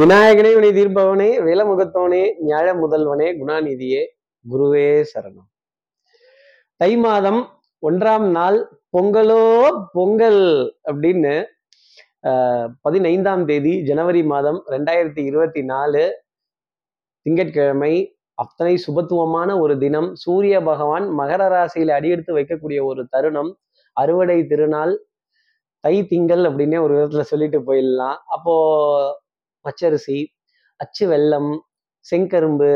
விநாயகனே வினை தீர்ப்பவனே விலமுகத்தவனே ஞாழ முதல்வனே குணாநிதியே குருவே சரணம். தை மாதம் ஒன்றாம் நாள் பொங்கலோ பொங்கல் அப்படின்னு பதினைந்தாம் தேதி ஜனவரி மாதம் ரெண்டாயிரத்தி இருபத்தி நாலு திங்கட்கிழமை அத்தனை சுபத்துவமான ஒரு தினம் சூரிய பகவான் மகர ராசியில் அடியெடுத்து வைக்கக்கூடிய ஒரு தருணம் அறுவடை திருநாள் தை திங்கள் அப்படின்னே ஒரு விதத்துல சொல்லிட்டு போயிடலாம். அப்போ பச்சரிசி அச்சு வெல்லம் செங்கரும்பு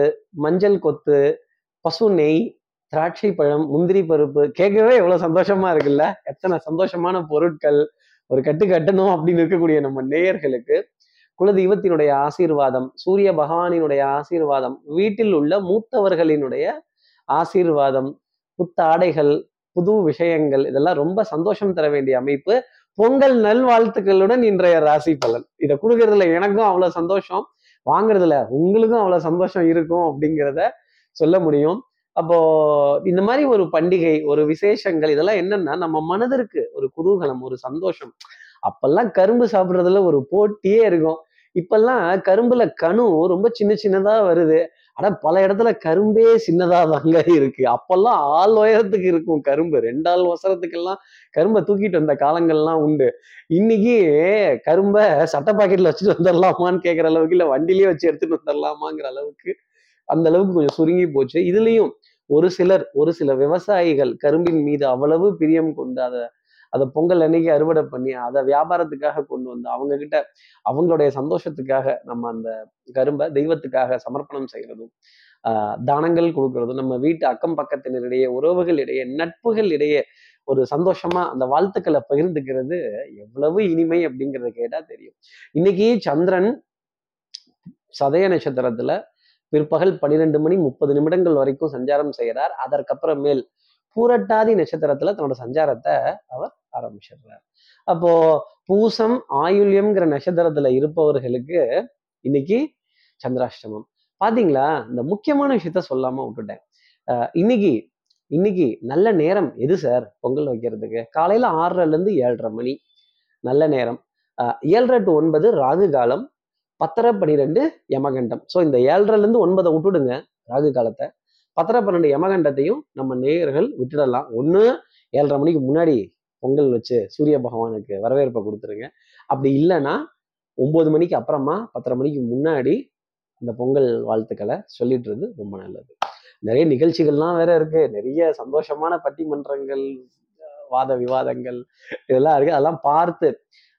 மஞ்சள் கொத்து பசு நெய் திராட்சை பழம் முந்திரி பருப்பு. கேட்கவே எவ்வளோ சந்தோஷமா இருக்குல்ல? எத்தனை சந்தோஷமான பொருட்கள் ஒரு கட்டு கட்டணும் அப்படின்னு இருக்கக்கூடிய நம்ம நேயர்களுக்கு குலதெய்வத்தினுடைய ஆசீர்வாதம் சூரிய பகவானினுடைய ஆசீர்வாதம் வீட்டில் உள்ள மூத்தவர்களினுடைய ஆசீர்வாதம் புத்தாடைகள் புது விஷயங்கள் இதெல்லாம் ரொம்ப சந்தோஷம் தர வேண்டிய அமைப்பு. பொங்கல் நல்வாழ்த்துக்களுடன் இன்றைய ராசி பலன். இதை கொடுக்கறதுல எனக்கும் அவ்வளவு சந்தோஷம். வாங்குறதுல உங்களுக்கும் அவ்வளோ சந்தோஷம் இருக்கும் அப்படிங்கிறத சொல்ல முடியும். அப்போ இந்த மாதிரி ஒரு பண்டிகை ஒரு விசேஷங்கள் இதெல்லாம் என்னன்னா நம்ம மனதிற்கு ஒரு குதூகலம் ஒரு சந்தோஷம். அப்பெல்லாம் கரும்பு சாப்பிடுறதுல ஒரு போட்டியே இருக்கும். இப்பெல்லாம் கரும்புல கணு ரொம்ப சின்ன சின்னதா வருது. ஆனால் பல இடத்துல கரும்பே சின்னதாக தாங்க இருக்கு. அப்பெல்லாம் ஆள் உயரத்துக்கு இருக்கும் கரும்பு. ரெண்டாள் வசரத்துக்கெல்லாம் கரும்பை தூக்கிட்டு வந்த காலங்கள்லாம் உண்டு. இன்னைக்கு கரும்பை சட்டை பாக்கெட்டில் வச்சுட்டு வந்துடலாமான்னு கேட்குற அளவுக்கு இல்லை வண்டிலேயே வச்சு எடுத்துட்டு வந்துடலாமாங்கிற அளவுக்கு அந்த அளவுக்கு கொஞ்சம் சுருங்கி போச்சு. இதுலேயும் ஒரு சிலர் ஒரு சில விவசாயிகள் கரும்பின் மீது அவ்வளவு பிரியம் கொண்டு அதை அதை பொங்கல் அன்னைக்கு அறுவடை பண்ணி அதை வியாபாரத்துக்காக கொண்டு வந்து அவங்க கிட்ட அவங்களுடைய சந்தோஷத்துக்காக நம்ம அந்த கரும்பை தெய்வத்துக்காக சமர்ப்பணம் செய்யறதும் ஆஹ் தானங்கள் கொடுக்கறதும் நம்ம வீட்டு அக்கம் பக்கத்தினரிடையே உறவுகள் இடையே நட்புகள் இடையே ஒரு சந்தோஷமா அந்த வாழ்த்துக்களை பகிர்ந்துக்கிறது எவ்வளவு இனிமை அப்படிங்கறத கேட்டா தெரியும். இன்னைக்கு சந்திரன் சதய நட்சத்திரத்துல பிற்பகல் பன்னிரெண்டு மணி முப்பது நிமிடங்கள் வரைக்கும் சஞ்சாரம் செய்கிறார் அதற்கப்புறமேல் பூரட்டாதி நட்சத்திரத்துல தன்னோட சஞ்சாரத்தை அவர் ஆரம்பிச்சிடுறார். அப்போ பூசம் ஆயுள்யம்ங்கிற நட்சத்திரத்துல இருப்பவர்களுக்கு இன்னைக்கு சந்திராஷ்டமம். பாத்தீங்களா? இந்த முக்கியமான விஷயத்த சொல்லாம விட்டுட்டேன். இன்னைக்கு இன்னைக்கு நல்ல நேரம் எது சார்? பொங்கல் வைக்கிறதுக்கு. காலையில ஆறுல இருந்து ஏழரை மணி. நல்ல நேரம். ஏழரை டு ஒன்பது ராகு காலம் பத்தரை பன்னிரெண்டு யமகண்டம். ஸோ இந்த ஏழரைலேருந்து ஒன்பதை விட்டுடுங்க ராகு காலத்தை. பத்தரை பன்னெண்டு யமகண்டத்தையும் நம்ம நேயர்கள் விட்டுடலாம். ஒன்று ஏழரை மணிக்கு முன்னாடி பொங்கல் வச்சு சூரிய பகவானுக்கு வரவேற்பை கொடுத்துருங்க. அப்படி இல்லைன்னா ஒம்பது மணிக்கு அப்புறமா பத்தரை மணிக்கு முன்னாடி அந்த பொங்கல் வாழ்த்துக்களை சொல்லிடுறது ரொம்ப நல்லது. நிறைய நிகழ்ச்சிகள்லாம் வேற இருக்கு. நிறைய சந்தோஷமான பட்டிமன்றங்கள் வாத விவாதங்கள் இதெல்லாம் இருக்கு. அதெல்லாம் பார்த்து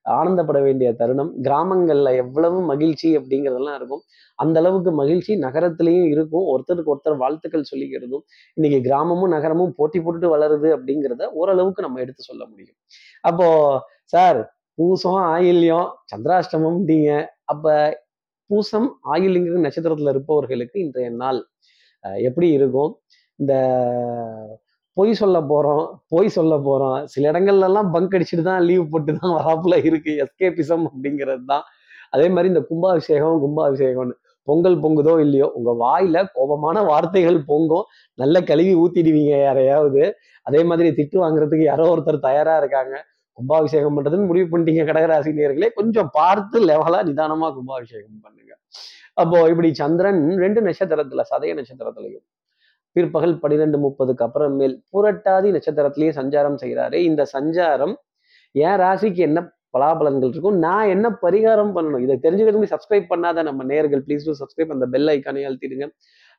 ஆனந்தப்பட வேண்டிய தருணம். கிராமங்கள்ல எவ்வளவு மகிழ்ச்சி அப்படிங்கிறதெல்லாம் இருக்கும். அந்த அளவுக்கு மகிழ்ச்சி நகரத்திலையும் இருக்கும். ஒருத்தருக்கு ஒருத்தர் வாழ்த்துக்கள் சொல்லிக்கிறதும் இன்னைக்கு கிராமமும் நகரமும் போட்டி போட்டுட்டு வளருது அப்படிங்கிறத ஓரளவுக்கு நம்ம எடுத்து சொல்ல முடியும். அப்போ சார் பூசம் ஆயில்யம் சந்திராஷ்டமம்ன்றீங்க அப்ப பூசம் ஆயில்யங்கிற நட்சத்திரத்துல இருப்பவர்களுக்கு இன்றைய நாள் அஹ், எப்படி இருக்கும்? இந்த பொய் சொல்ல போறோம் பொய் சொல்ல போறோம். சில இடங்கள்ல எல்லாம் பங்க் அடிச்சுட்டு தான் லீவ் போட்டு தான் வராப்புல இருக்கு. எஸ்கேபிசம் அப்படிங்கிறது தான். அதே மாதிரி இந்த கும்பாபிஷேகம் கும்பாபிஷேகம்னு பொங்கல் பொங்குதோ இல்லையோ உங்க வாயில கோபமான வார்த்தைகள் பொங்கும். நல்ல கழுவி ஊத்திடுவீங்க யாரையாவது. அதே மாதிரி திட்டு வாங்குறதுக்கு யாரோ ஒருத்தர் தயாரா இருக்காங்க. கும்பாபிஷேகம் பண்றதுன்னு முடிவு பண்ணிட்டீங்க கடகராசி நேர்களே கொஞ்சம் பார்த்து லெவலா நிதானமா கும்பாபிஷேகம் பண்ணுங்க. அப்போ இப்படி சந்திரன் ரெண்டு நட்சத்திரத்துல சதய நட்சத்திரத்திலையும் பிற்பகல் பன்னிரெண்டு முப்பதுக்கு அப்புறமேல் புரட்டாதி நட்சத்திரத்திலேயே சஞ்சாரம் செய்கிறாரு. இந்த சஞ்சாரம் என் ராசிக்கு என்ன பலாபலன்கள் இருக்கும் நான் என்ன பரிகாரம் பண்ணணும் இதை தெரிஞ்சுக்கிறதுக்கு சப்ஸ்கிரைப் பண்ணாத நம்ம நேர்கள் ப்ளீஸ் டூ சப்ஸ்கிரைப் அந்த பெல் ஐக்கானே அழுத்திடுங்க.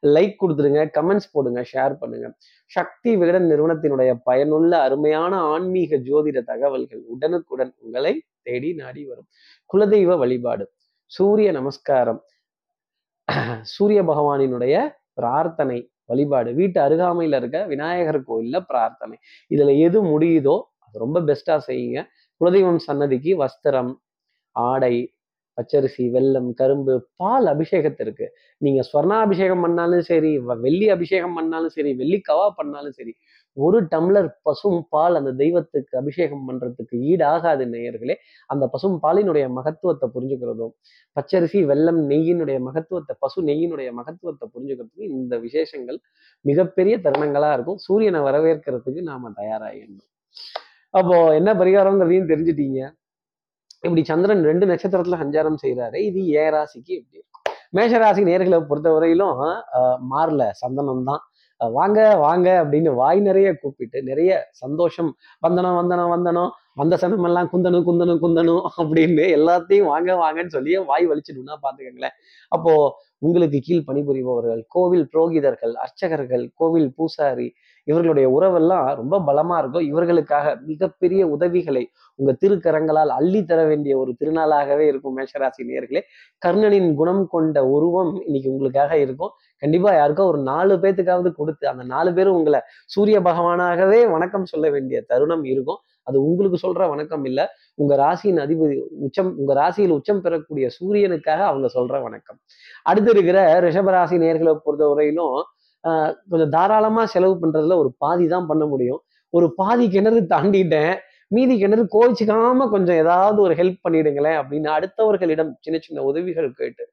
லைக் கொடுத்துருங்க கமெண்ட்ஸ் போடுங்க ஷேர் பண்ணுங்க. சக்தி விகடன் நிறுவனத்தினுடைய பயனுள்ள அருமையான ஆன்மீக ஜோதிட தகவல்கள் உடனுக்குடன் உங்களை தேடி நாடி வரும். குலதெய்வ வழிபாடு சூரிய நமஸ்காரம் சூரிய பகவானினுடைய பிரார்த்தனை வழிபாடு. வீட்டு அருகாமையில் இருக்க விநாயகர் கோயில்ல பிரார்த்தனை. இதுல எது முடியுதோ அது ரொம்ப பெஸ்டா செய்யுங்க. குலதெய்வம் சன்னதிக்கு வஸ்திரம் ஆடை பச்சரிசி வெல்லம் கரும்பு பால் அபிஷேகத்திற்கு நீங்க ஸ்வர்ணாபிஷேகம் பண்ணாலும் சரி வெள்ளி அபிஷேகம் பண்ணாலும் சரி வெள்ளி கவா பண்ணாலும் சரி ஒரு டம்ளர் பசும் பால் அந்த தெய்வத்துக்கு அபிஷேகம் பண்றதுக்கு ஈடாகாது நேயர்களே. அந்த பசும் பாலினுடைய மகத்துவத்தை புரிஞ்சுக்கிறதும் பச்சரிசி வெல்லம் நெய்யினுடைய மகத்துவத்தை பசு நெய்யினுடைய மகத்துவத்தை புரிஞ்சுக்கிறதுக்கு இந்த விசேஷங்கள் மிகப்பெரிய தருணங்களா இருக்கும். சூரியனை வரவேற்கிறதுக்கு நாம தயாராகிடணும் அப்போ என்ன பரிகாரங்கிறதையும் தெரிஞ்சுட்டீங்க. இப்படி சந்திரன் ரெண்டு நட்சத்திரத்துல சஞ்சாரம் செய்கிறாரு இது ஏ ராசிக்கு எப்படி இருக்கும்? மேஷராசி நேர்களை பொறுத்தவரையிலும் மாறல சந்தனம் தான் வாங்க வாங்க அப்படின்னு வாய் நிறைய கூப்பிட்டு நிறைய சந்தோஷம் வந்தனம் வந்தனம் வந்தனம். வந்த சனமெல்லாம் குந்தணும் குந்தணும் குந்தணும் அப்படின்னு எல்லாத்தையும் வாங்க வாங்கன்னு சொல்லி வாய் வலிச்சிடும்னா பாத்துக்கங்களேன் அப்போ உங்களுக்கு கீழ் பணிபுரிபவர்கள் கோவில் புரோகிதர்கள் அர்ச்சகர்கள் கோவில் பூசாரி இவர்களுடைய உறவெல்லாம் ரொம்ப பலமா இருக்கும். இவர்களுக்காக மிகப்பெரிய உதவிகளை உங்க திருக்கரங்களால் அள்ளி தர வேண்டிய ஒரு திருநாளாகவே இருக்கும் மேஷராசி நேர்களே கர்ணனின் குணம் கொண்ட உருவம் இன்னைக்கு உங்களுக்காக இருக்கும். கண்டிப்பா யாருக்கோ ஒரு நாலு பேத்துக்காவது கொடுத்து அந்த நாலு பேரும் உங்களை சூரிய பகவானாகவே வணக்கம் சொல்ல வேண்டிய தருணம் இருக்கும். அது உங்களுக்கு சொல்ற வணக்கம் இல்லை. உங்க ராசியின் அதிபதி உச்சம் உங்க ராசியில் உச்சம் பெறக்கூடிய சூரியனுக்காக அவங்க சொல்ற வணக்கம். அடுத்து இருக்கிற ரிஷபராசி நேர்களை பொறுத்த வரையிலும் கொஞ்சம் தாராளமா செலவு பண்றதுல ஒரு பாதி தான் பண்ண முடியும். ஒரு பாதி கிணறு தாண்டிட்டேன். மீதி கிணறு கோவிச்சுக்காம கொஞ்சம் ஏதாவது ஒரு ஹெல்ப் பண்ணிடுங்களேன் அப்படின்னு அடுத்தவர்களிடம் சின்ன சின்ன உதவிகள் கேட்டு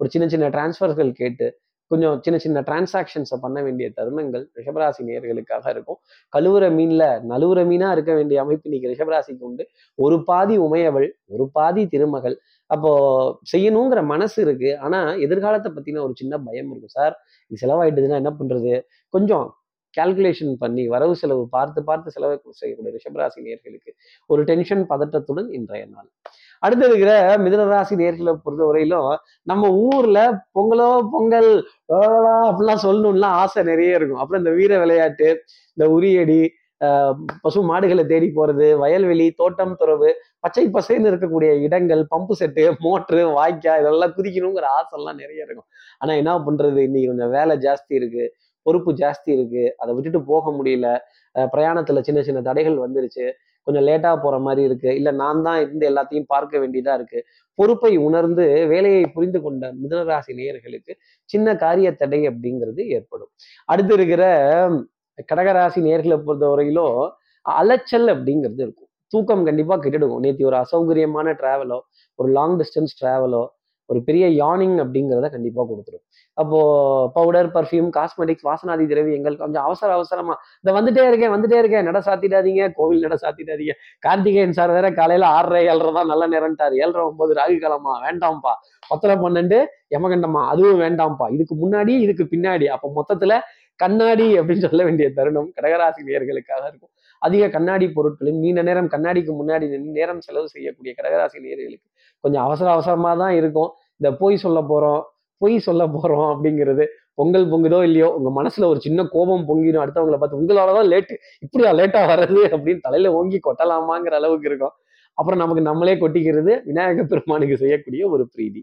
ஒரு சின்ன சின்ன டிரான்ஸ்ஃபர்கள் கேட்டு கொஞ்சம் சின்ன சின்ன டிரான்சாக்ஷன்ஸை பண்ண வேண்டிய தருணங்கள் ரிஷபராசி நேர்களுக்காக இருக்கும். கழுவுற மீன்ல நழுவுற மீனா இருக்க வேண்டிய அமைப்பு இன்னைக்கு ரிஷபராசிக்கு உண்டு. ஒரு பாதி உமையவள் ஒரு பாதி திருமகள். அப்போ செய்யணுங்கிற மனசு இருக்கு. ஆனா எதிர்காலத்தை பத்தின ஒரு சின்ன பயம் இருக்கும். சார் இது செலவாயிட்டதுன்னா என்ன பண்றது? கொஞ்சம் கால்குலேஷன் பண்ணி வரவு செலவு பார்த்து பார்த்து செலவு செய்யக்கூடிய ரிஷபராசி நேர்களுக்கு ஒரு டென்ஷன் பதட்டத்துடன் இன்றைய நாள். அடுத்து இருக்கிற மிதனராசி நேர்களை பொறுத்த வரையிலும் நம்ம ஊர்ல பொங்கலோ பொங்கல் அப்படிலாம் சொல்லணும்லாம் ஆசை நிறைய இருக்கும். அப்புறம் இந்த வீர விளையாட்டு இந்த உரியடி பசு மாடுகளை தேடி போறது வயல்வெளி தோட்டம் துறவு பச்சை பசைன்னு இருக்கக்கூடிய இடங்கள் பம்பு செட்டு மோட்ரு வாய்க்கா இதெல்லாம் குதிக்கணுங்கிற ஆசைலாம் நிறைய இருக்கும். ஆனா என்ன பண்றது? இன்னைக்கு கொஞ்சம் வேலை ஜாஸ்தி இருக்கு பொறுப்பு ஜாஸ்தி இருக்கு. அதை விட்டுட்டு போக முடியல. பிரயாணத்துல சின்ன சின்ன தடைகள் வந்துருச்சு. கொஞ்சம் லேட்டாக போகிற மாதிரி இருக்கு. இல்லை நான் தான் இருந்து எல்லாத்தையும் பார்க்க வேண்டியதாக இருக்கு. பொறுப்பை உணர்ந்து வேலையை புரிந்து கொண்ட மிதனராசி நேயர்களுக்கு சின்ன காரிய தடை அப்படிங்கிறது ஏற்படும். அடுத்து இருக்கிற கடகராசி நேர்களை பொறுத்தவரையிலும் அலைச்சல் அப்படிங்கிறது இருக்கும். தூக்கம் கண்டிப்பாக கெட்டுடுக்கும் நேற்று ஒரு அசௌகரியமான டிராவலோ ஒரு லாங் டிஸ்டன்ஸ் டிராவலோ ஒரு பெரிய யானிங் அப்படிங்கிறத கண்டிப்பாக கொடுத்துரும். அப்போ பவுடர் பர்ஃப்யூம் காஸ்மெட்டிக்ஸ் வாசனாதி திரவியங்கள் கொஞ்சம் அவசர அவசரமா இந்த வந்துட்டே இருக்கேன் வந்துட்டே இருக்கேன் நட சாத்திடாதீங்க கோவில் நட சாத்திடாதீங்க. கார்த்திகேயன் சார் வேற காலையில ஆறரை ஏழரை தான் நல்ல நேரம்ட்டார். ஏழரை ஒன்பது ராகு கிழமா வேண்டாம்ப்பா. பத்தரை பன்னெண்டு யமகண்டமா அதுவும் வேண்டாம்ப்பா. இதுக்கு முன்னாடி இதுக்கு பின்னாடி. அப்போ மொத்தத்துல கண்ணாடி அப்படின்னு சொல்ல வேண்டிய தருணம் கடகராசினியர்களுக்காக இருக்கும். அதிக கண்ணாடி பொருட்களும் நீண்ட நேரம் கண்ணாடிக்கு முன்னாடி நேரம் செலவு செய்யக்கூடிய கடகராசி நேர்களுக்கு கொஞ்சம் அவசர அவசரமா தான் இருக்கும். இந்த போய் சொல்ல போறோம் பொய் சொல்ல போறோம் அப்படிங்கிறது பொங்கல் பொங்குதோ இல்லையோ உங்க மனசுல ஒரு சின்ன கோபம் பொங்கிடும். அடுத்தவங்களை பார்த்து உங்களாலதான் லேட்டு இப்படியா லேட்டா வர்றது? அப்படின்னு தலையில ஓங்கி கொட்டலாமாங்கிற அளவுக்கு இருக்கும். அப்புறம் நமக்கு நம்மளே கொட்டிக்கிறது விநாயக பெருமானுக்கு செய்யக்கூடிய ஒரு பிரீதி.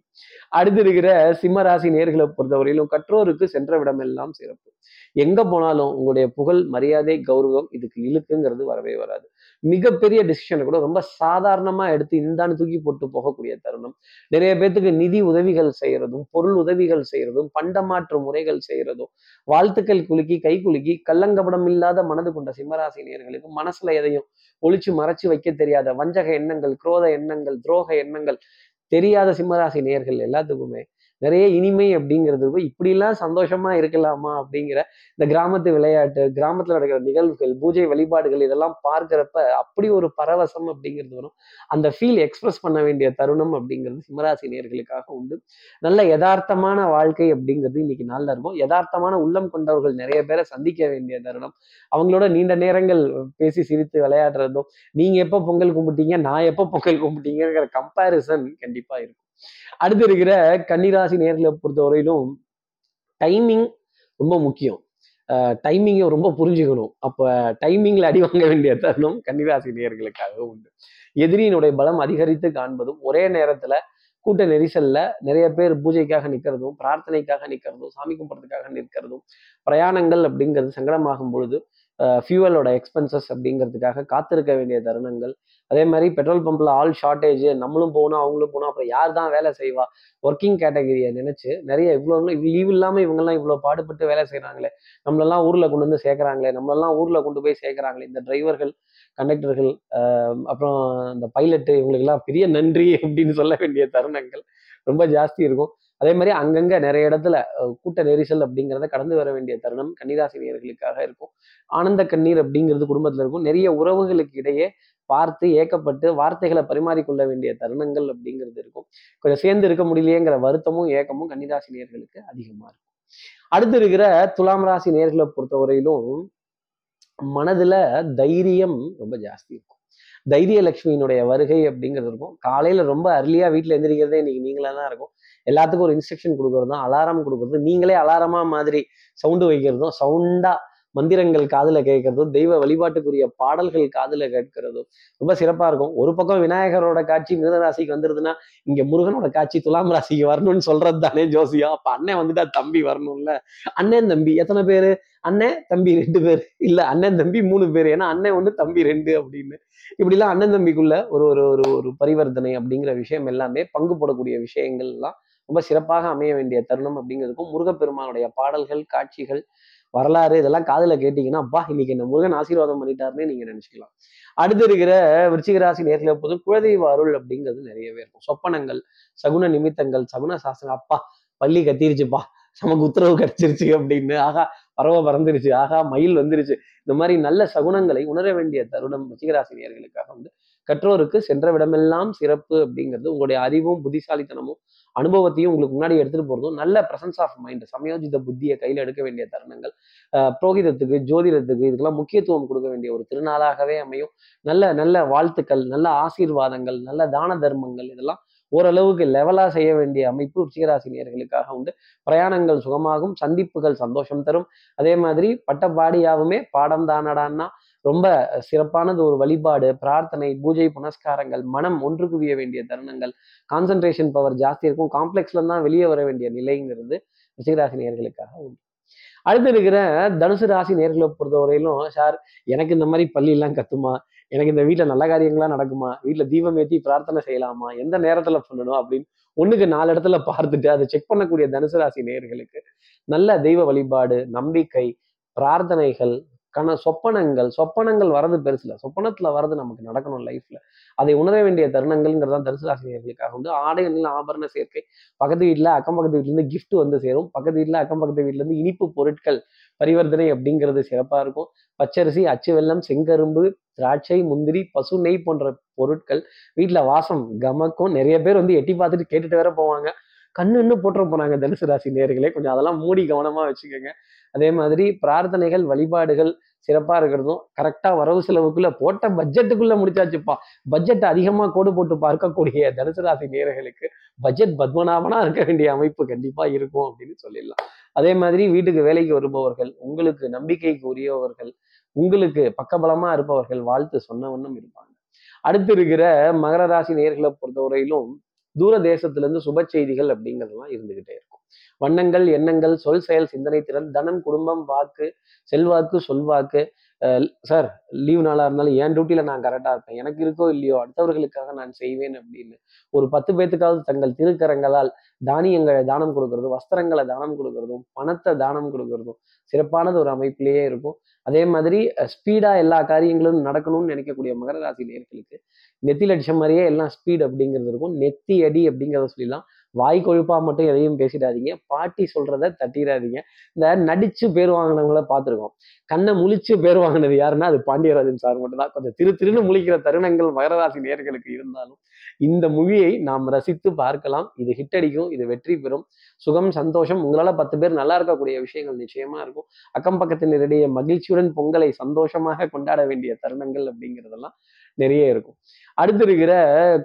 அடுத்து இருக்கிற சிம்மராசி நேர்களை பொறுத்தவரையிலும் கற்றோருக்கு சென்ற விடமெல்லாம் சிறப்பு. எங்க போனாலும் உங்களுடைய புகழ் மரியாதை கௌரவம் இதுக்கு இழுக்குங்கிறது வரவே வராது. மிகப்பெரிய டிசிஷனை கூட ரொம்ப சாதாரணமா எடுத்து இந்தான்னு தூக்கி போட்டு போகக்கூடிய தருணம். நிறைய பேர்த்துக்கு நிதி உதவிகள் செய்யறதும் பொருள் உதவிகள் செய்யறதும் பண்டமாற்று முறைகள் செய்யறதும் வாழ்த்துக்கள் குலுக்கி கை குலுக்கி கள்ளங்கபடம் இல்லாத மனது கொண்ட சிம்மராசி நேர்களுக்கு மனசுல எதையும் ஒழிச்சு மறைச்சு வைக்க தெரியாத வஞ்சக எண்ணங்கள் குரோத எண்ணங்கள் துரோக எண்ணங்கள் தெரியாத சிம்மராசி நேர்கள் எல்லாத்துக்குமே நிறைய இனிமை அப்படிங்கிறது இப்படிலாம் சந்தோஷமா இருக்கலாமா அப்படிங்கிற இந்த கிராமத்து விளையாட்டு கிராமத்துல நடக்கிற நிகழ்வுகள் பூஜை வழிபாடுகள் இதெல்லாம் பார்க்கிறப்ப அப்படி ஒரு பரவசம் அப்படிங்கிறது வரும். அந்த ஃபீல் எக்ஸ்பிரஸ் பண்ண வேண்டிய தருணம் அப்படிங்கிறது சிம்மராசி நேர்களுக்காக உண்டு. நல்ல யதார்த்தமான வாழ்க்கை அப்படிங்கிறது இன்னைக்கு நல்லா இருக்கும். யதார்த்தமான உள்ளம் கொண்டவர்கள் நிறைய பேரை சந்திக்க வேண்டிய தருணம். அவங்களோட நீண்ட நேரங்கள் பேசி சிரித்து விளையாடுறதும் நீங்க எப்போ பொங்கல் கும்பிட்டீங்க நான் எப்போ பொங்கல் கும்பிட்டீங்கிற கம்பாரிசன் கண்டிப்பா இருக்கும். அடுத்து இருக்கிற கன்னிராசி நேர்களை பொறுத்தவரையிலும் டைமிங் ரொம்ப முக்கியம். டைமிங்கை ரொம்ப புரிஞ்சுக்கணும். அப்போ டைமிங்கில் அடி வாங்க வேண்டிய தருணம் கன்னிராசி நேர்களுக்காக உண்டு. எதிரியினுடைய பலம் அதிகரித்து காண்பதும் ஒரே நேரத்தில் கூட்ட நெரிசல்ல நிறைய பேர் பூஜைக்காக நிற்கிறதும் பிரார்த்தனைக்காக நிற்கிறதும் சாமி கும்பிட்றதுக்காக நிற்கிறதும் பிரயாணங்கள் அப்படிங்கிறது சங்கடமாகும் பொழுது ஃபியூவலோட எக்ஸ்பென்சஸ் அப்படிங்கிறதுக்காக காத்திருக்க வேண்டிய தருணங்கள். அதே மாதிரி பெட்ரோல் பம்பில் ஆல் ஷார்ட்டேஜ் நம்மளும் போகணும் அவங்களும் போகணும் அப்புறம் யார் தான் வேலை செய்வா? ஒர்க்கிங் கேட்டகரியை நினச்சி நிறைய இவ்வளோ லீவ் இல்லாமல் இவங்கெல்லாம் இவ்வளோ பாடுபட்டு வேலை செய்கிறாங்களே நம்மளெல்லாம் ஊரில் கொண்டு வந்து சேர்க்குறாங்களே. நம்மளெல்லாம் ஊரில் கொண்டு போய் சேர்க்குறாங்களே. இந்த டிரைவர்கள் கண்டக்டர்கள் அப்புறம் இந்த பைலட்டு இவங்களுக்கெல்லாம் பெரிய நன்றி அப்படின்னு சொல்ல வேண்டிய தருணங்கள் ரொம்ப ஜாஸ்தி இருக்கும். அதே மாதிரி அங்கங்க நிறைய இடத்துல கூட்ட நெரிசல் அப்படிங்கிறத கடந்து வர வேண்டிய தருணம் கன்னிராசினியர்களுக்காக இருக்கும். ஆனந்த கண்ணீர் அப்படிங்கிறது குடும்பத்துல இருக்கும். நிறைய உறவுகளுக்கு இடையே பார்த்து ஏக்கப்பட்டு வார்த்தைகளை பரிமாறிக்கொள்ள வேண்டிய தருணங்கள் அப்படிங்கிறது இருக்கும். கொஞ்சம் சேர்ந்து இருக்க முடியலையேங்கிற வருத்தமும் ஏக்கமும் கன்னிராசி நேர்களுக்கு அதிகமா இருக்கும். அடுத்து இருக்கிற துலாம் ராசி நேர்களை பொறுத்தவரையிலும் மனதுல தைரியம் ரொம்ப ஜாஸ்தி இருக்கும். தைரிய லட்சுமியினுடைய வருகை அப்படிங்கிறது இருக்கும். காலையில ரொம்ப அர்லியா வீட்டுல எந்திரிக்கிறதே இன்னைக்கு நீங்களா தான் இருக்கும். எல்லாத்துக்கும் ஒரு இன்ஸ்ட்ரக்ஷன் கொடுக்கறதும் அலாரம் கொடுக்குறது நீங்களே அலாரமா மாதிரி சவுண்டு வைக்கிறதும் சவுண்டா மந்திரங்கள் காதுல கேட்கறதும் தெய்வ வழிபாட்டுக்குரிய பாடல்கள் காதுல கேட்கிறதும் ரொம்ப சிறப்பாக இருக்கும். ஒரு பக்கம் விநாயகரோட காட்சி மிருத ராசிக்கு வந்துருதுன்னா இங்க முருகனோட காட்சி துலாம் ராசிக்கு வரணும்னு சொல்றது தானே ஜோசியா? அப்போ அண்ணன் வந்துட்டா தம்பி வரணும்ல. அண்ணன் தம்பி எத்தனை பேர்? அண்ணன் தம்பி ரெண்டு பேர். இல்ல அண்ணன் தம்பி மூணு பேர். ஏன்னா அண்ணன் ஒன்று தம்பி ரெண்டு அப்படின்னு. இப்படிலாம் அண்ணன் தம்பிக்குள்ள ஒரு ஒரு ஒரு ஒரு பரிவர்த்தனை அப்படிங்கிற விஷயம் எல்லாமே பங்கு போடக்கூடிய விஷயங்கள் எல்லாம் ரொம்ப சிறப்பாக அமைய வேண்டிய தருணம் அப்படிங்கிறதுக்கும் முருகப்பெருமானுடைய பாடல்கள் காட்சிகள் வரலாறு இதெல்லாம் காதுல கேட்டீங்கன்னா அப்பா இன்னைக்கு என்ன முருகன் ஆசீர்வாதம் பண்ணிட்டாருன்னு நீங்க நினைச்சுக்கலாம். அடுத்து இருக்கிற விருச்சிகராசி நேர்களை போதும் குலதெய்வ அருள் அப்படிங்கிறது நிறையவே இருக்கும். சொப்பனங்கள் சகுன நிமித்தங்கள் சகுன சாசனம். அப்பா பள்ளி கத்திருச்சுப்பா. நமக்கு உத்தரவு கிடைச்சிருச்சு அப்படின்னு. ஆகா பறவை பறந்துருச்சு. ஆகா மயில் வந்துருச்சு. இந்த மாதிரி நல்ல சகுனங்களை உணர வேண்டிய தருணம் ரிச்சிகராசி நேர்களுக்காக வந்து கற்றோருக்கு சென்ற விடமெல்லாம் சிறப்பு அப்படிங்கிறது உங்களுடைய அறிவும் புத்திசாலித்தனமும் அனுபவத்தையும் உங்களுக்கு முன்னாடி எடுத்துட்டு போகிறதும் நல்ல பிரசன்ஸ் ஆஃப் மைண்ட் சமயோஜித புத்தியை கையில் எடுக்க வேண்டிய தருணங்கள். புரோகிதத்துக்கு ஜோதிடத்துக்கு இதுக்கெல்லாம் முக்கியத்துவம் கொடுக்க வேண்டிய ஒரு திருநாளாகவே அமையும். நல்ல நல்ல வாழ்த்துக்கள் நல்ல ஆசீர்வாதங்கள் நல்ல தான தர்மங்கள் இதெல்லாம் ஓரளவுக்கு லெவலா செய்ய வேண்டிய அமைப்பு ருச்சிகராசி நேர்களுக்காக உண்டு. பிரயாணங்கள் சுகமாகும் சந்திப்புகள் சந்தோஷம் தரும். அதே மாதிரி பட்டப்பாடியாவுமே பாடம் தானடான்னா ரொம்ப சிறப்பானது ஒரு வழிபாடு பிரார்த்தனை பூஜை புனஸ்காரங்கள் மனம் ஒன்று குவிய வேண்டிய தருணங்கள் கான்சன்ட்ரேஷன் பவர் ஜாஸ்தி இருக்கும். காம்ப்ளெக்ஸ்ல தான் வெளியே வர வேண்டிய நிலைங்கிறது ரிஷிகராசி நேர்களுக்காக உண்டு. அடுத்து இருக்கிற தனுசு ராசி நேர்களை பொறுத்தவரையிலும் சார் எனக்கு இந்த மாதிரி பள்ளியெல்லாம் கத்துமா? எனக்கு இந்த வீட்டில் நல்ல காரியங்களாம் நடக்குமா? வீட்டில் தீபம் ஏற்றி பிரார்த்தனை செய்யலாமா? எந்த நேரத்தில் பண்ணணும் அப்படின்னு ஒன்றுக்கு நாலு இடத்துல பார்த்துட்டு அதை செக் பண்ணக்கூடிய தனுசு ராசி நேர்களுக்கு நல்ல தெய்வ வழிபாடு நம்பிக்கை பிரார்த்தனைகள் கன சொப்பனங்கள் சொப்பனங்கள் வரது பெருசுல. சொப்பனத்துல வரது நமக்கு நடக்கணும் லைஃப்ல அதை உணர வேண்டிய தருணங்கள்ங்கிறதா தரிசு ராசினியர்களுக்காக வந்து ஆடைகளில் ஆபரண சேர்க்கை. பக்கத்து வீட்டுல அக்கம் பக்கத்து வீட்டிலேருந்து கிஃப்ட் வந்து சேரும். பக்கத்து வீட்டுல அக்கம் பக்கத்து வீட்டுல இருந்து இனிப்பு பொருட்கள் பரிவர்த்தனை அப்படிங்கிறது சிறப்பா இருக்கும். பச்சரிசி அச்சு வெள்ளம் செங்கரும்பு திராட்சை முந்திரி பசு நெய் போன்ற பொருட்கள். வீட்டுல வாசம் கமக்கும் நிறைய பேர் வந்து எட்டி பார்த்துட்டு கேட்டுட்டு வேற போவாங்க. கண்ணுன்னு போட்டுற போறாங்க தனுசு ராசி நேர்களே கொஞ்சம் அதெல்லாம் மூடி கவனமா வச்சுக்கோங்க. அதே மாதிரி பிரார்த்தனைகள் வழிபாடுகள் சிறப்பா இருக்கிறதும் கரெக்டா வரவு செலவுக்குள்ள போட்ட பட்ஜெட்டுக்குள்ள முடிச்சாச்சுப்பா. பட்ஜெட் அதிகமா கோடு போட்டு பார்க்கக்கூடிய தனுசு ராசி நேர்களுக்கு பட்ஜெட் பத்மநாபனா இருக்க வேண்டிய அமைப்பு கண்டிப்பா இருக்கும் அப்படின்னு சொல்லிடலாம். அதே மாதிரி வீட்டுக்கு வேலைக்கு வருபவர்கள் உங்களுக்கு நம்பிக்கைக்கு உரியவர்கள் உங்களுக்கு பக்கபலமா இருப்பவர்கள் வாழ்த்து சொன்ன வண்ணம் இருப்பாங்க. அடுத்து இருக்கிற மகர ராசி நேர்களை பொறுத்தவரையிலும் தூர தேசத்துலேருந்து சுப செய்திகள் அப்படிங்கிறதெல்லாம் இருந்துக்கிட்டே இருக்கும். வண்ணங்கள் எண்ணங்கள் சொல் செயல் சிந்தனை திறன் தனம் குடும்பம் வாக்கு செல்வாக்கு சொல்வாக்கு. சார் லீவ் நாளாக இருந்தாலும் என் டியூட்டியில் நான் கரெக்டாக இருப்பேன். எனக்கு இருக்கோ இல்லையோ அடுத்தவர்களுக்காக நான் செய்வேன் அப்படின்னு. ஒரு பத்து பேத்துக்காவது தங்கள் திருக்கரங்களால் தானியங்களை தானம் கொடுக்கறதும் வஸ்திரங்களை தானம் கொடுக்கறதும் பணத்தை தானம் கொடுக்கறதும் சிறப்பானது ஒரு அமைப்பிலேயே இருக்கும். அதே மாதிரி ஸ்பீடாக எல்லா காரியங்களும் நடக்கணும்னு நினைக்கக்கூடிய மகர ராசி நேர்களுக்கு நெத்தி லட்சம் மாதிரியே எல்லாம் ஸ்பீட் அப்படிங்கிறது இருக்கும். நெத்தி அடி அப்படிங்கிறத சொல்லிடலாம். வாய் கொழுப்பா மட்டும் எதையும் பேசிடாதீங்க. பாட்டி சொல்றத தட்டிடாதீங்க. இந்த நடிச்சு பேர் வாங்கினவங்கள பார்த்துருக்கோம். கண்ணை முழிச்சு பேர் வாங்கினது யாருன்னா அது பாண்டியராஜன் சார் மட்டும் தான். கொஞ்சம் திரு திருன்னு முழிக்கிற தருணங்கள் மகரராசி நேர்களுக்கு இருந்தாலும் இந்த மொழியை நாம் ரசித்து பார்க்கலாம். இது ஹிட் அடிக்கும் இது வெற்றி பெறும். சுகம் சந்தோஷம் உங்களால பத்து பேர் நல்லா இருக்கக்கூடிய விஷயங்கள் நிச்சயமா இருக்கும். அக்கம் பக்கத்தினரிடையே மகிழ்ச்சியுடன் பொங்கலை சந்தோஷமாக கொண்டாட வேண்டிய தருணங்கள் அப்படிங்கிறதெல்லாம் நிறைய இருக்கும். அடுத்து இருக்கிற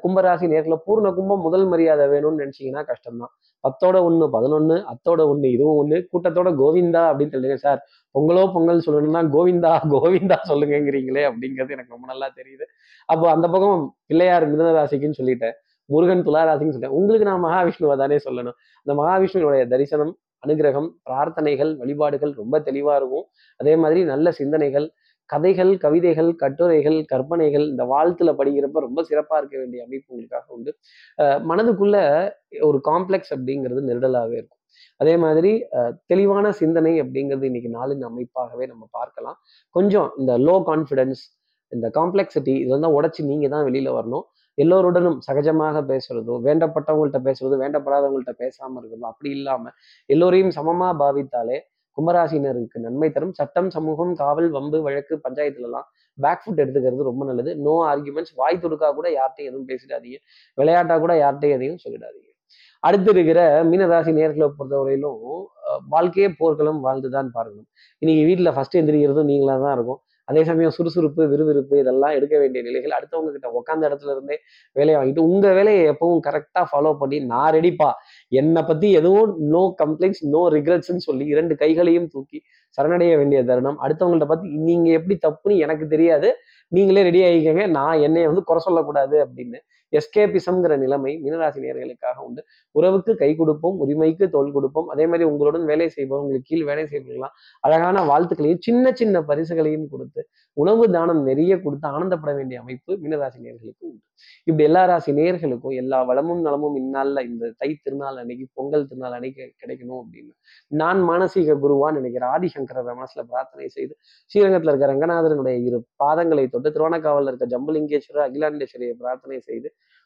கும்பராசி நேரத்தில் பூர்ண கும்பம் முதல் மரியாதை வேணும்னு நினைச்சீங்கன்னா கஷ்டம்தான். பத்தோட ஒன்று பதினொன்று அத்தோட ஒன்று இதுவும் ஒன்று கூட்டத்தோட கோவிந்தா அப்படின்னு சொல்லுங்க சார். பொங்கலோ பொங்கல் சொல்லணும்னா கோவிந்தா கோவிந்தா சொல்லுங்கிறீங்களே அப்படிங்கிறது எனக்கு ரொம்ப நல்லா தெரியுது. அப்போ அந்த பக்கம் பிள்ளையார் மிதனராசிக்குன்னு சொல்லிட்டேன். முருகன் துளாராசின்னு சொல்லிட்டேன். உங்களுக்கு நான் மகாவிஷ்ணுவை தானே சொல்லணும். அந்த மகாவிஷ்ணுனுடைய தரிசனம் அனுகிரகம் பிரார்த்தனைகள் வழிபாடுகள் ரொம்ப தெளிவாக இருக்கும். அதே மாதிரி நல்ல சிந்தனைகள் கதைகள் கவிதைகள் கட்டுரைகள் கற்பனைகள் இந்த வாழ்த்துல படிக்கிறப்ப ரொம்ப சிறப்பா இருக்க வேண்டிய அமைப்பு உங்களுக்காக உண்டு. மனதுக்குள்ள ஒரு காம்ப்ளெக்ஸ் அப்படிங்கிறது நெருடலாகவே இருக்கும். அதே மாதிரி தெளிவான சிந்தனை அப்படிங்கிறது இன்னைக்கு நாளின் அமைப்பாகவே நம்ம பார்க்கலாம். கொஞ்சம் இந்த லோ கான்ஃபிடென்ஸ் இந்த காம்ப்ளெக்சிட்டி இதெல்லாம் உடச்சி நீங்க தான் வெளியில வரணும். எல்லோருடனும் சகஜமாக பேசுறதோ வேண்டப்பட்டவங்கள்ட்ட பேசுறதோ வேண்டப்படாதவங்கள்ட்ட பேசாம இருக்கிறதோ அப்படி இல்லாம எல்லோரையும் சமமா பாவித்தாலே கும்பராசினருக்கு நன்மை தரும். சட்டம் சமூகம் காவல் வம்பு வழக்கு பஞ்சாயத்துலலாம் பேக் ஃபுட் எடுத்துக்கிறது ரொம்ப நல்லது. நோ ஆர்குமெண்ட்ஸ் வாய் துடுக்கா கூட யார்கிட்டையும் எதுவும் பேசிடாதீங்க. விளையாட்டா கூட யார்கிட்டையும் எதையும் சொல்லிடாதீங்க. அடுத்து இருக்கிற மீனராசி நேர்களை பொறுத்தவரையிலும் வாழ்க்கையே போர்க்களம் வாழ்ந்துதான் பாருங்க இன்னைக்கு வீட்டில் ஃபர்ஸ்ட் எந்திரிக்கிறதும் நீங்களா தான் இருக்கும். அதே சமயம் சுறுசுறுப்பு விறுவிறுப்பு இதெல்லாம் எடுக்க வேண்டிய நிலைகள் அடுத்தவங்க கிட்ட உட்காந்த இடத்துல இருந்தே வேலையை வாங்கிட்டு உங்க வேலையை எப்பவும் கரெக்டா ஃபாலோ பண்ணி நான் ரெடிப்பா என்னை பத்தி எதுவும் நோ கம்ப்ளைண்ட்ஸ் நோ ரிக்ரெட்ஸ்ன்னு சொல்லி இரண்டு கைகளையும் தூக்கி சரணடைய வேண்டிய தருணம். அடுத்தவங்கள்ட்ட பத்தி நீங்க எப்படி தப்புன்னு எனக்கு தெரியாது. நீங்களே ரெடி ஆகிக்கங்க நான் என்னைய வந்து குறை சொல்லக்கூடாது அப்படின்னு எஸ்கேபிசம்ங்கிற நிலைமை மீனராசி நேர்களுக்காக உண்டு. உறவுக்கு கை கொடுப்போம் உரிமைக்கு தோல் கொடுப்போம். அதே மாதிரி உங்களுடன் வேலை செய்பவங்களுக்கு கீழ் வேலை செய்வீங்களா அழகான வாழ்த்துக்களையும் சின்ன சின்ன பரிசுகளையும் கொடுத்து உணவு தானம் நிறைய கொடுத்து ஆனந்தப்பட வேண்டிய அமைப்பு மீனராசி நேர்களுக்கு உண்டு. இப்படி எல்லா ராசி நேர்களுக்கும் எல்லா வளமும் நலமும் இந்நாளில் இந்த தை திருநாள் அன்னைக்கு பொங்கல் திருநாள் அன்னைக்கு கிடைக்கணும் அப்படின்னு நான் மானசீக குருவான் நினைக்கிற ஆதிசங்கர மனசுல பிரார்த்தனை செய்து ஸ்ரீரங்கத்துல இருக்க ரங்கநாதரனுடைய இரு பாதங்களை தொட்டு திருவண்ணக்காவலில் இருக்க ஜம்புலிங்கேஸ்வரர் அகிலாண்டேஸ்வரியை பிரார்த்தனை செய்து